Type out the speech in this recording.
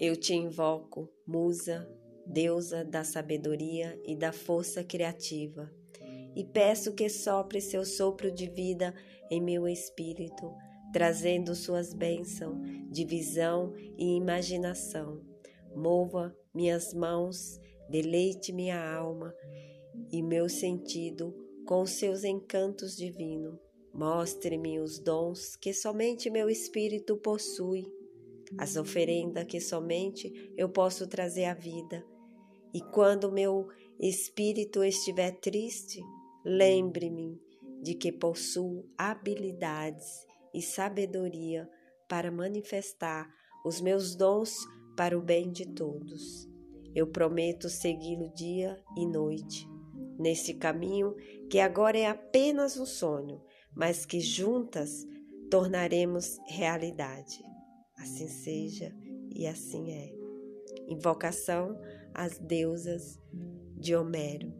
Eu te invoco, musa, deusa da sabedoria e da força criativa, e peço que sopre seu sopro de vida em meu espírito, trazendo suas bênçãos de visão e imaginação. Mova minhas mãos, deleite minha alma e meu sentido com seus encantos divinos. Mostre-me os dons que somente meu espírito possui, as oferendas que somente eu posso trazer à vida. E quando meu espírito estiver triste, lembre-me de que possuo habilidades e sabedoria para manifestar os meus dons para o bem de todos. Eu prometo segui-lo dia e noite, nesse caminho que agora é apenas um sonho, mas que juntas tornaremos realidade. Assim seja e assim é. Invocação às deusas de Homero.